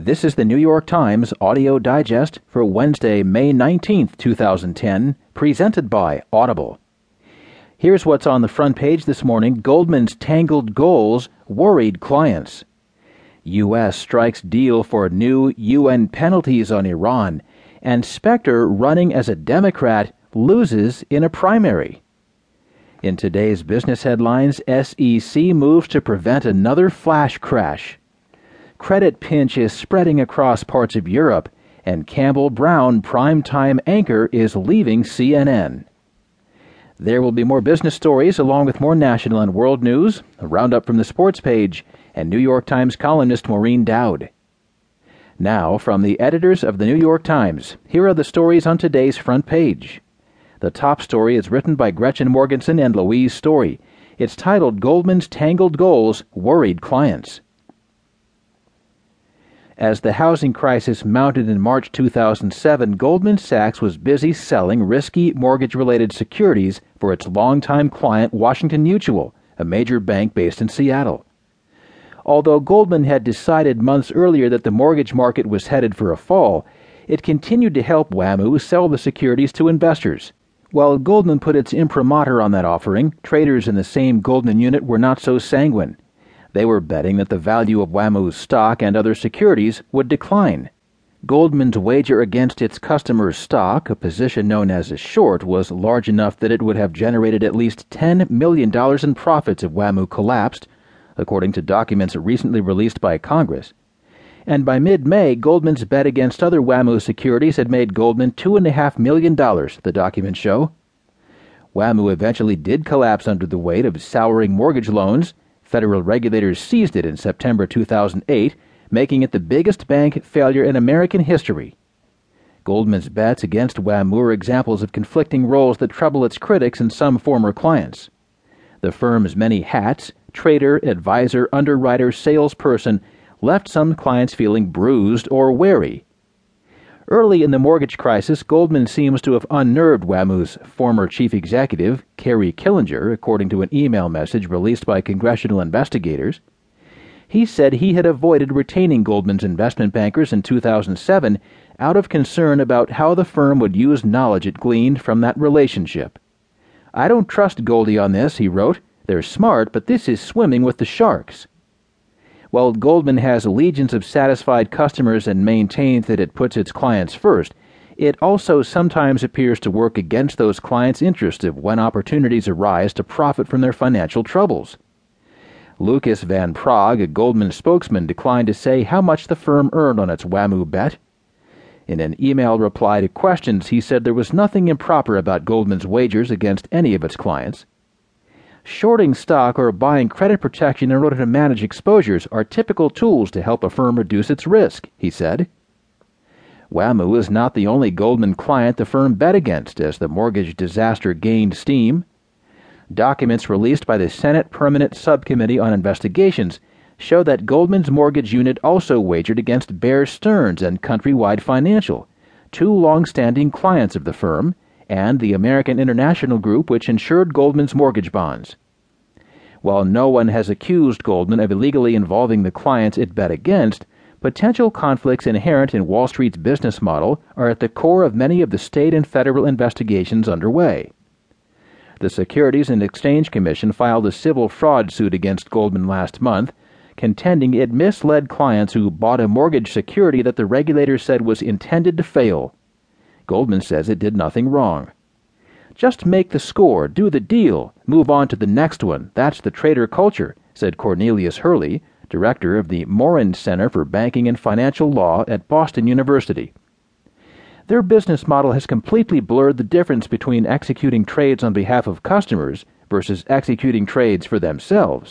This is the New York Times audio digest for Wednesday, May 19, 2010, presented by Audible. Here's what's on the front page this morning Goldman's tangled goals worried clients. U.S. strikes deal for new UN penalties on Iran, and Specter, running as a Democrat, loses in a primary. In today's business headlines, SEC moves to prevent another flash crash. Credit pinch is spreading across parts of Europe, and Campbell Brown, primetime anchor, is leaving CNN. There will be more business stories along with more national and world news, a roundup from the sports page, and New York Times columnist Maureen Dowd. Now, from the editors of the New York Times, here are the stories on today's front page. The top story is written by Gretchen Morgenson and Louise Story. It's titled Goldman's Tangled Goals Worried Clients. As the housing crisis mounted in March 2007, Goldman Sachs was busy selling risky mortgage related securities for its longtime client, Washington Mutual, a major bank based in Seattle. Although Goldman had decided months earlier that the mortgage market was headed for a fall, it continued to help WAMU sell the securities to investors. While Goldman put its imprimatur on that offering, traders in the same Goldman unit were not so sanguine. They were betting that the value of WAMU's stock and other securities would decline. Goldman's wager against its customers' stock, a position known as a short, was large enough that it would have generated at least $10 million in profits if WAMU collapsed, according to documents recently released by Congress and by mid May, Goldman's bet against other WAMU securities had made Goldman $2.5 million, the documents show. WAMU eventually did collapse under the weight of souring mortgage loans. Federal regulators seized it in September 2008, making it the biggest bank failure in American history. Goldman's bets against WAMU are examples of conflicting roles that trouble its critics and some former clients. The firm's many hats trader, advisor, underwriter, salesperson left some clients feeling bruised or wary. Early in the mortgage crisis, Goldman seems to have unnerved WAMU's former chief executive, Kerry Killinger, according to an email message released by congressional investigators. He said he had avoided retaining Goldman's investment bankers in 2007 out of concern about how the firm would use knowledge it gleaned from that relationship. I don't trust Goldie on this, he wrote. They're smart, but this is swimming with the sharks. While Goldman has legions of satisfied customers and maintains that it puts its clients first, it also sometimes appears to work against those clients' interests when opportunities arise to profit from their financial troubles. Lucas Van Praag, a Goldman spokesman, declined to say how much the firm earned on its WAMU bet. In an email reply to questions, he said there was nothing improper about Goldman's wagers against any of its clients. Shorting stock or buying credit protection in order to manage exposures are typical tools to help a firm reduce its risk, he said. WAMU is not the only Goldman client the firm bet against as the mortgage disaster gained steam. Documents released by the Senate Permanent Subcommittee on Investigations show that Goldman's mortgage unit also wagered against Bear Stearns and Countrywide Financial, two long-standing clients of the firm, and the American International Group, which insured Goldman's mortgage bonds. While no one has accused Goldman of illegally involving the clients it bet against, potential conflicts inherent in Wall Street's business model are at the core of many of the state and federal investigations underway. The Securities and Exchange Commission filed a civil fraud suit against Goldman last month, contending it misled clients who bought a mortgage security that the regulator said was intended to fail. Goldman says it did nothing wrong. Just make the score, do the deal, move on to the next one. That's the trader culture, said Cornelius Hurley, director of the Morin Center for Banking and Financial Law at Boston University. Their business model has completely blurred the difference between executing trades on behalf of customers versus executing trades for themselves.